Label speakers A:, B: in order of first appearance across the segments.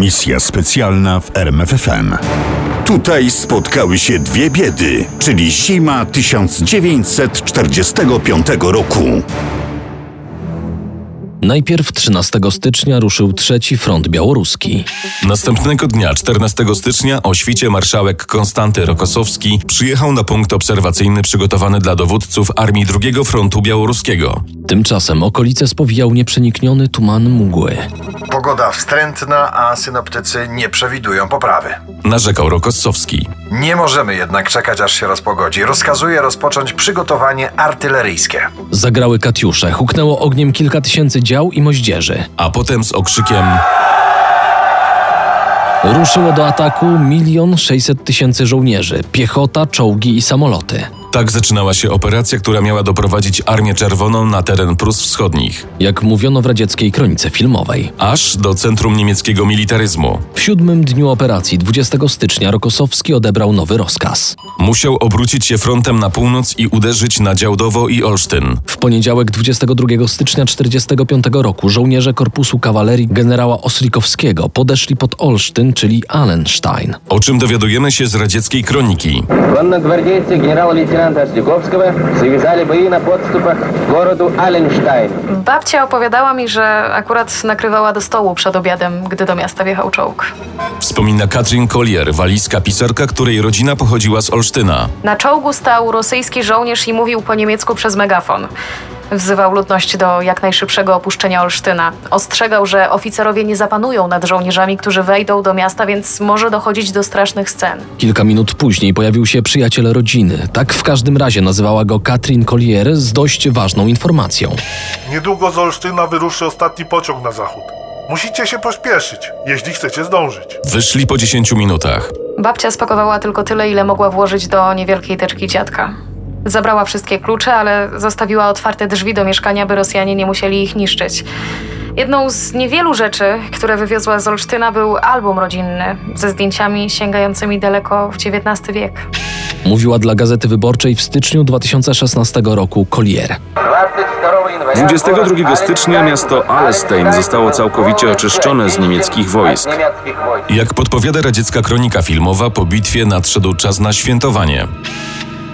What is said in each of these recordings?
A: Misja specjalna w RMFFM. Tutaj spotkały się dwie biedy, czyli zima 1945 roku.
B: Najpierw 13 stycznia ruszył trzeci front białoruski.
C: Następnego dnia, 14 stycznia, o świcie marszałek Konstanty Rokosowski przyjechał na punkt obserwacyjny przygotowany dla dowódców Armii II Frontu Białoruskiego.
B: Tymczasem okolice spowijał nieprzenikniony tuman mgły.
D: Pogoda wstrętna, a synoptycy nie przewidują poprawy.
C: Narzekał Rokosowski.
D: Nie możemy jednak czekać, aż się rozpogodzi. Rozkazuję rozpocząć przygotowanie artyleryjskie.
B: Zagrały katiusze, huknęło ogniem kilka tysięcy dział i moździerzy.
C: A potem z okrzykiem
B: Ruszyło do ataku milion sześćset tysięcy żołnierzy, piechota, czołgi i samoloty.
C: Tak zaczynała się operacja, która miała doprowadzić Armię Czerwoną na teren Prus Wschodnich.
B: Jak mówiono w radzieckiej kronice filmowej.
C: Aż do centrum niemieckiego militaryzmu.
B: W siódmym dniu operacji 20 stycznia Rokosowski odebrał nowy rozkaz.
C: Musiał obrócić się frontem na północ i uderzyć na Działdowo i Olsztyn.
B: W poniedziałek 22 stycznia 1945 roku żołnierze Korpusu Kawalerii generała Osrikowskiego podeszli pod Olsztyn, czyli Allenstein.
C: O czym dowiadujemy się z radzieckiej kroniki.
E: Konno-gwardiejcy generał генерала-лейтенанта Стеговского завязали бои на подступах к городу Аленштайн.
F: Babcia opowiadała mi, że akurat nakrywała do stołu przed obiadem, gdy do miasta wjechał czołg.
C: Wspomina Katrin Collier, walijska pisarka, której rodzina pochodziła z Olsztyna.
F: Na czołgu stał rosyjski żołnierz i mówił po niemiecku przez megafon. Wzywał ludność do jak najszybszego opuszczenia Olsztyna. Ostrzegał, że oficerowie nie zapanują nad żołnierzami, którzy wejdą do miasta, więc może dochodzić do strasznych scen.
B: Kilka minut później pojawił się przyjaciel rodziny. Tak w każdym razie nazywała go Katrin Collier z dość ważną informacją.
G: Niedługo z Olsztyna wyruszy ostatni pociąg na zachód. Musicie się pośpieszyć, jeśli chcecie zdążyć.
C: Wyszli po 10 minutach.
F: Babcia spakowała tylko tyle, ile mogła włożyć do niewielkiej teczki dziadka. Zabrała wszystkie klucze, ale zostawiła otwarte drzwi do mieszkania, by Rosjanie nie musieli ich niszczyć. Jedną z niewielu rzeczy, które wywiozła z Olsztyna, był album rodzinny ze zdjęciami sięgającymi daleko w XIX wiek.
B: Mówiła dla Gazety Wyborczej w styczniu 2016 roku Collier.
H: 22 stycznia miasto Alestein zostało całkowicie oczyszczone z niemieckich wojsk.
C: Jak podpowiada radziecka kronika filmowa, po bitwie nadszedł czas na świętowanie.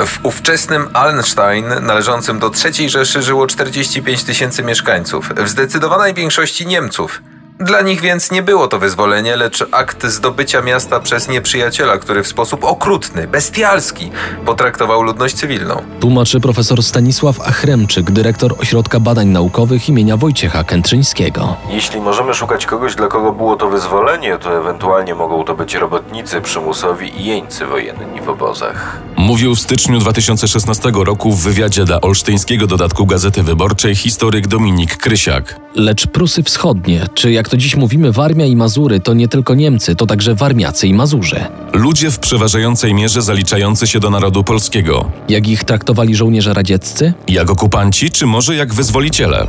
I: W ówczesnym Allenstein, należącym do III Rzeszy, żyło 45 tysięcy mieszkańców, w zdecydowanej większości Niemców. Dla nich więc nie było to wyzwolenie, lecz akt zdobycia miasta przez nieprzyjaciela, który w sposób okrutny, bestialski potraktował ludność cywilną.
B: Tłumaczy profesor Stanisław Achremczyk, dyrektor Ośrodka Badań Naukowych imienia Wojciecha Kętrzyńskiego.
J: Jeśli możemy szukać kogoś, dla kogo było to wyzwolenie, to ewentualnie mogą to być robotnicy przymusowi i jeńcy wojenni w obozach.
C: Mówił w styczniu 2016 roku w wywiadzie dla olsztyńskiego dodatku Gazety Wyborczej historyk Dominik Krysiak.
B: Lecz Prusy Wschodnie, czy jak to dziś mówimy Warmia i Mazury, to nie tylko Niemcy, to także Warmiacy i Mazurze.
C: Ludzie w przeważającej mierze zaliczający się do narodu polskiego.
B: Jak ich traktowali żołnierze radzieccy?
C: Jak okupanci, czy może jak wyzwoliciele?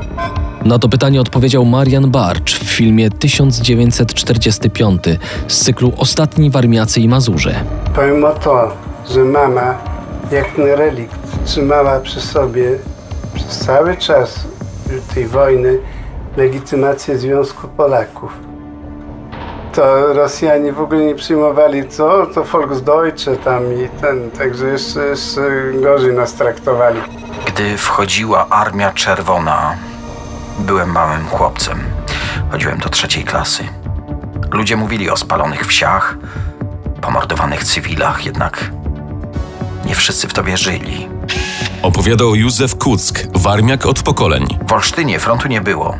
B: Na to pytanie odpowiedział Marian Barcz w filmie 1945 z cyklu Ostatni Warmiacy i Mazurze.
K: Pomimo to, że mama jak ten relikt trzymała przy sobie przez cały czas tej wojny legitymację Związku Polaków, to Rosjanie w ogóle nie przyjmowali co? To Volksdeutsche tam i ten, także jeszcze, jeszcze gorzej nas traktowali.
L: Gdy wchodziła Armia Czerwona, byłem małym chłopcem. Chodziłem do trzeciej klasy. Ludzie mówili o spalonych wsiach, pomordowanych cywilach, jednak nie wszyscy w to wierzyli.
C: Opowiadał Józef Kuck, warmiak od pokoleń.
L: W Olsztynie frontu nie było.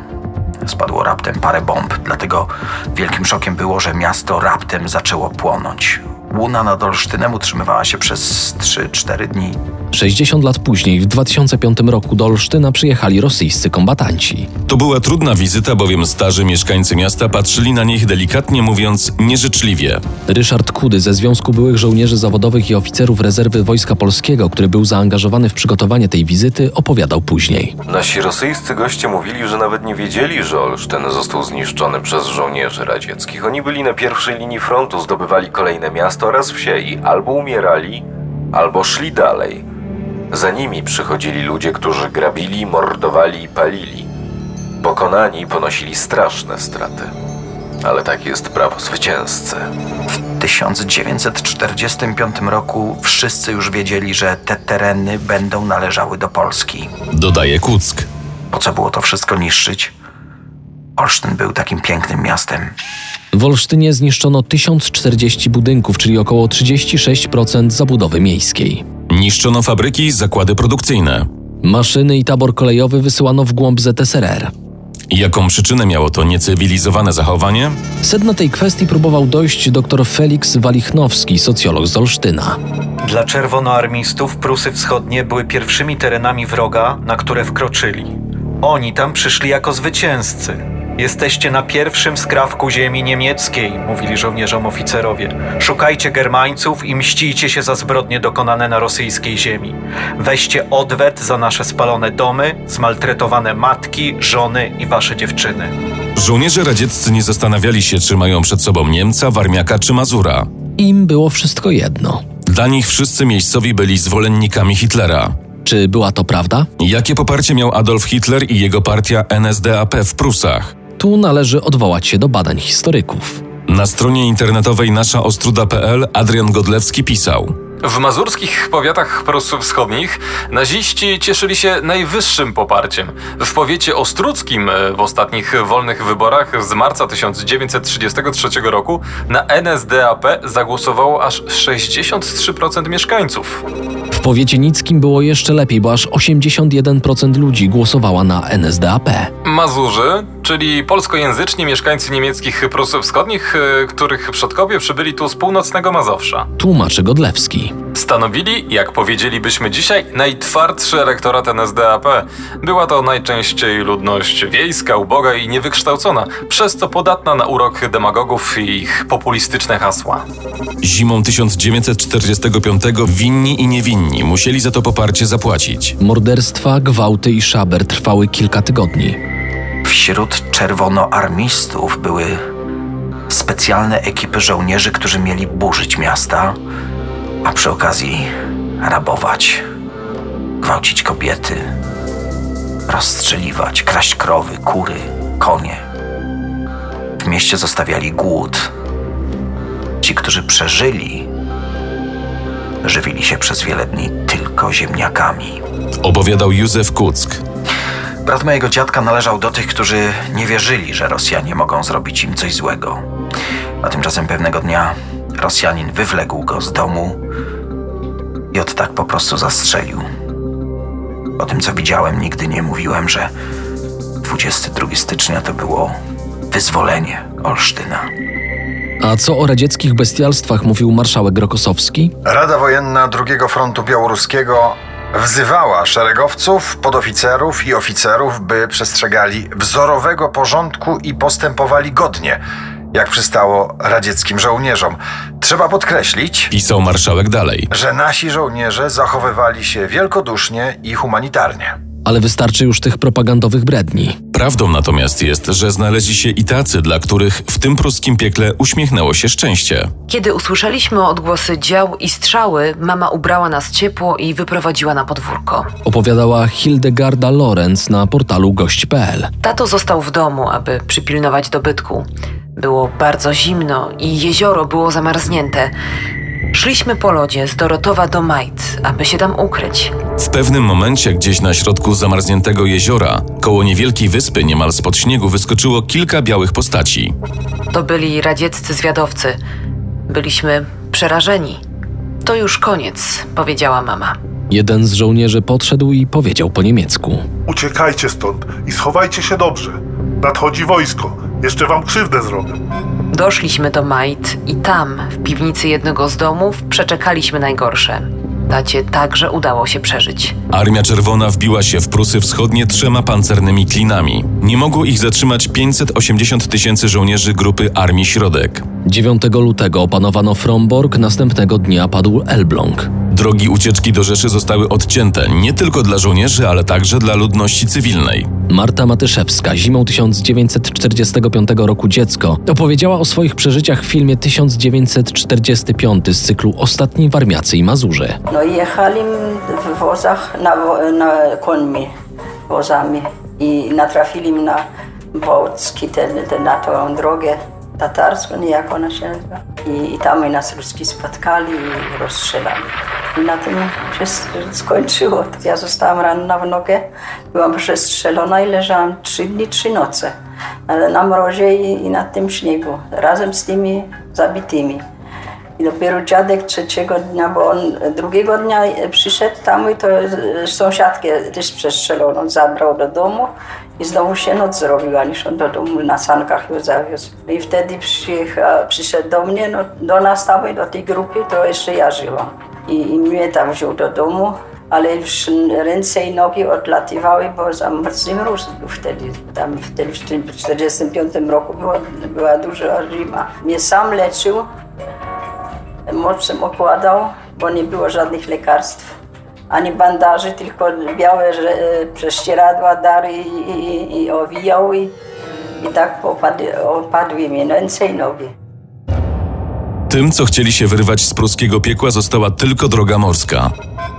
L: Spadło raptem parę bomb, dlatego wielkim szokiem było, że miasto raptem zaczęło płonąć. Łuna nad Olsztynem utrzymywała się przez 3-4 dni.
B: 60 lat później, w 2005 roku do Olsztyna przyjechali rosyjscy kombatanci.
C: To była trudna wizyta, bowiem starzy mieszkańcy miasta patrzyli na nich delikatnie mówiąc nieżyczliwie.
B: Ryszard Kudy ze Związku Byłych Żołnierzy Zawodowych i Oficerów Rezerwy Wojska Polskiego, który był zaangażowany w przygotowanie tej wizyty, opowiadał później.
J: Nasi rosyjscy goście mówili, że nawet nie wiedzieli, że Olsztyn został zniszczony przez żołnierzy radzieckich. Oni byli na pierwszej linii frontu, zdobywali kolejne miasto oraz wsie i albo umierali, albo szli dalej. Za nimi przychodzili ludzie, którzy grabili, mordowali i palili. Pokonani ponosili straszne straty. Ale tak jest prawo zwycięzcy.
L: W 1945 roku wszyscy już wiedzieli, że te tereny będą należały do Polski.
C: Dodaje Kuck.
L: Po co było to wszystko niszczyć? Olsztyn był takim pięknym miastem.
B: W Olsztynie zniszczono 1040 budynków, czyli około 36% zabudowy miejskiej.
C: Niszczono fabryki i zakłady produkcyjne.
B: Maszyny i tabor kolejowy wysyłano w głąb ZSRR.
C: Jaką przyczynę miało to niecywilizowane zachowanie?
B: Sedno tej kwestii próbował dojść dr Felix Walichnowski, socjolog z Olsztyna.
M: Dla czerwonoarmistów Prusy Wschodnie były pierwszymi terenami wroga, na które wkroczyli. Oni tam przyszli jako zwycięzcy. Jesteście na pierwszym skrawku ziemi niemieckiej, mówili żołnierzom oficerowie. Szukajcie Germańców i mścijcie się za zbrodnie dokonane na rosyjskiej ziemi. Weźcie odwet za nasze spalone domy, zmaltretowane matki, żony i wasze dziewczyny.
C: Żołnierze radzieccy nie zastanawiali się, czy mają przed sobą Niemca, Warmiaka czy Mazura.
B: Im było wszystko jedno.
C: Dla nich wszyscy miejscowi byli zwolennikami Hitlera.
B: Czy była to prawda?
C: Jakie poparcie miał Adolf Hitler i jego partia NSDAP w Prusach?
B: Tu należy odwołać się do badań historyków.
C: Na stronie internetowej naszaostruda.pl Adrian Godlewski pisał:
N: W mazurskich powiatach Prus Wschodnich naziści cieszyli się najwyższym poparciem. W powiecie ostruckim e, w ostatnich wolnych wyborach z marca 1933 roku na NSDAP zagłosowało aż 63% mieszkańców.
B: W powiecie nickim było jeszcze lepiej, bo aż 81% ludzi głosowała na NSDAP.
N: Mazurzy, czyli polskojęzyczni mieszkańcy niemieckich Prus Wschodnich, e, których przodkowie przybyli tu z północnego Mazowsza.
B: Tłumaczy Godlewski.
N: Stanowili, jak powiedzielibyśmy dzisiaj, najtwardszy elektorat NSDAP. Była to najczęściej ludność wiejska, uboga i niewykształcona, przez co podatna na urok demagogów i ich populistyczne hasła.
C: Zimą 1945 winni i niewinni musieli za to poparcie zapłacić.
B: Morderstwa, gwałty i szaber trwały kilka tygodni.
L: Wśród czerwonoarmistów były specjalne ekipy żołnierzy, którzy mieli burzyć miasta, a przy okazji rabować, gwałcić kobiety, rozstrzeliwać, kraść krowy, kury, konie. W mieście zostawiali głód. Ci, którzy przeżyli, żywili się przez wiele dni tylko ziemniakami.
C: Opowiadał Józef Kuck.
L: Brat mojego dziadka należał do tych, którzy nie wierzyli, że Rosjanie mogą zrobić im coś złego. A tymczasem pewnego dnia Rosjanin wywległ go z domu i od tak po prostu zastrzelił. O tym, co widziałem, nigdy nie mówiłem, że 22 stycznia to było wyzwolenie Olsztyna.
B: A co o radzieckich bestialstwach mówił marszałek Rokosowski?
D: Rada Wojenna II Frontu Białoruskiego wzywała szeregowców, podoficerów i oficerów, by przestrzegali wzorowego porządku i postępowali godnie, jak przystało radzieckim żołnierzom. Trzeba podkreślić,
C: Pisał marszałek dalej.
D: że nasi żołnierze zachowywali się wielkodusznie i humanitarnie.
B: Ale wystarczy już tych propagandowych bredni.
C: Prawdą natomiast jest, że znaleźli się i tacy, dla których w tym pruskim piekle uśmiechnęło się szczęście.
O: Kiedy usłyszeliśmy odgłosy dział i strzały, mama ubrała nas ciepło i wyprowadziła na podwórko.
B: Opowiadała Hildegarda Lorenz na portalu gość.pl.
O: Tato został w domu, aby przypilnować dobytku. Było bardzo zimno i jezioro było zamarznięte. Szliśmy po lodzie z Dorotowa do Majt, aby się tam ukryć.
C: W pewnym momencie gdzieś na środku zamarzniętego jeziora, koło niewielkiej wyspy niemal spod śniegu wyskoczyło kilka białych postaci.
O: To byli radzieccy zwiadowcy. Byliśmy przerażeni. To już koniec, powiedziała mama.
B: Jeden z żołnierzy podszedł i powiedział po niemiecku.
G: Uciekajcie stąd i schowajcie się dobrze. Nadchodzi wojsko. Jeszcze wam krzywdę zrobią.
O: Doszliśmy do Majt i tam, w piwnicy jednego z domów, przeczekaliśmy najgorsze. Tacie także udało się przeżyć.
C: Armia Czerwona wbiła się w Prusy Wschodnie trzema pancernymi klinami. Nie mogło ich zatrzymać 580 tysięcy żołnierzy grupy Armii Środek.
B: 9 lutego opanowano Fromborg, następnego dnia padł Elbląg.
C: Drogi ucieczki do Rzeszy zostały odcięte nie tylko dla żołnierzy, ale także dla ludności cywilnej.
B: Marta Matyszewska, zimą 1945 roku dziecko, opowiedziała o swoich przeżyciach w filmie 1945 z cyklu Ostatni Warmiacy i Mazurze.
P: No jechali w wozach na, na końmi, wozami i natrafili na Wołcki, ten, ten, na tą drogę Tatarsko, nie jak ona się nazywa. I, i tam i nas Ruski spotkali i rozstrzelali. I na tym się skończyło. Ja zostałam ranna w nogę, byłam przestrzelona i leżałam trzy dni, trzy noce. Ale na mrozie i, i na tym śniegu, razem z tymi zabitymi. I dopiero dziadek trzeciego dnia, bo on drugiego dnia przyszedł tam i to e, sąsiadkę też przestrzelono, zabrał do domu i znowu się noc zrobiła, niż on do domu na sankach ją zawiózł. I wtedy przyszedł do mnie, no, do nas tam i do tej grupy, to jeszcze ja żyłam. I, I mnie tam wziął do domu, ale już ręce i nogi odlatywały, bo za mocny mróz był wtedy. Tam w 1945 roku było, była duża zima. Mnie sam leczył, mocem okładał, bo nie było żadnych lekarstw, ani bandaży, tylko białe że, e, prześcieradła dary i, i, i owijał i, i tak opadły, opadły mi ręce i nogi.
C: Tym, co chcieli się wyrwać z pruskiego piekła, została tylko droga morska.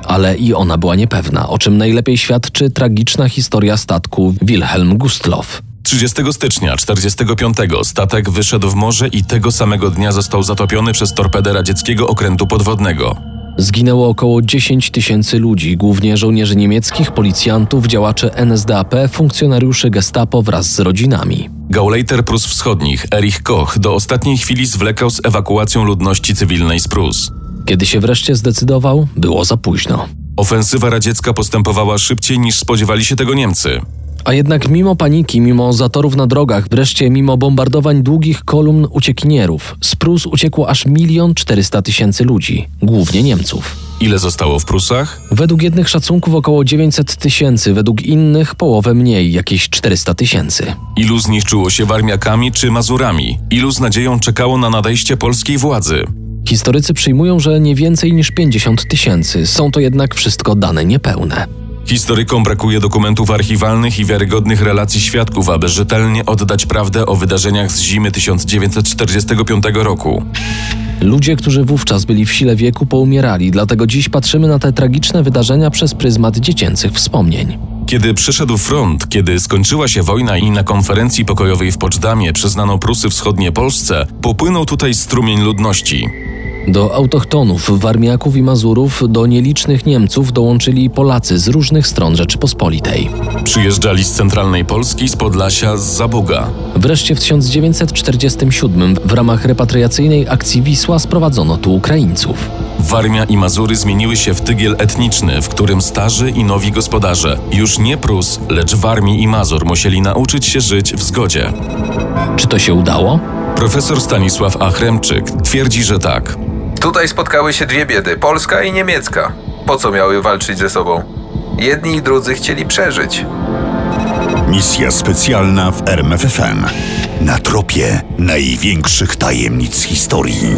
B: Ale i ona była niepewna, o czym najlepiej świadczy tragiczna historia statku Wilhelm Gustloff.
C: 30 stycznia 45 statek wyszedł w morze i tego samego dnia został zatopiony przez torpedę radzieckiego okrętu podwodnego.
B: Zginęło około 10 tysięcy ludzi, głównie żołnierzy niemieckich, policjantów, działaczy NSDAP, funkcjonariuszy gestapo wraz z rodzinami.
C: Gauleiter Prus Wschodnich Erich Koch do ostatniej chwili zwlekał z ewakuacją ludności cywilnej z Prus.
B: Kiedy się wreszcie zdecydował, było za późno.
C: Ofensywa radziecka postępowała szybciej niż spodziewali się tego Niemcy.
B: A jednak mimo paniki, mimo zatorów na drogach, wreszcie mimo bombardowań długich kolumn uciekinierów, z Prus uciekło aż milion czterysta tysięcy ludzi, głównie Niemców.
C: Ile zostało w Prusach?
B: Według jednych szacunków około 900 tysięcy, według innych połowę mniej, jakieś 400 tysięcy.
C: Ilu zniszczyło się Warmiakami czy Mazurami? Ilu z nadzieją czekało na nadejście polskiej władzy?
B: Historycy przyjmują, że nie więcej niż 50 tysięcy. Są to jednak wszystko dane niepełne.
C: Historykom brakuje dokumentów archiwalnych i wiarygodnych relacji świadków, aby rzetelnie oddać prawdę o wydarzeniach z zimy 1945 roku.
B: Ludzie, którzy wówczas byli w sile wieku, poumierali, dlatego dziś patrzymy na te tragiczne wydarzenia przez pryzmat dziecięcych wspomnień.
C: Kiedy przyszedł front, kiedy skończyła się wojna i na konferencji pokojowej w Poczdamie przyznano Prusy Wschodnie Polsce, popłynął tutaj strumień ludności.
B: Do autochtonów, warmiaków i mazurów, do nielicznych Niemców dołączyli Polacy z różnych stron Rzeczypospolitej.
C: Przyjeżdżali z centralnej Polski, z Podlasia, z Zabuga.
B: Wreszcie w 1947 w ramach repatriacyjnej akcji Wisła sprowadzono tu Ukraińców.
C: Warmia i Mazury zmieniły się w tygiel etniczny, w którym starzy i nowi gospodarze, już nie Prus, lecz Warmii i Mazur musieli nauczyć się żyć w zgodzie.
B: Czy to się udało?
C: Profesor Stanisław Achremczyk twierdzi, że tak.
I: Tutaj spotkały się dwie biedy, polska i niemiecka. Po co miały walczyć ze sobą? Jedni i drudzy chcieli przeżyć.
A: Misja specjalna w RMFFM. Na tropie największych tajemnic historii.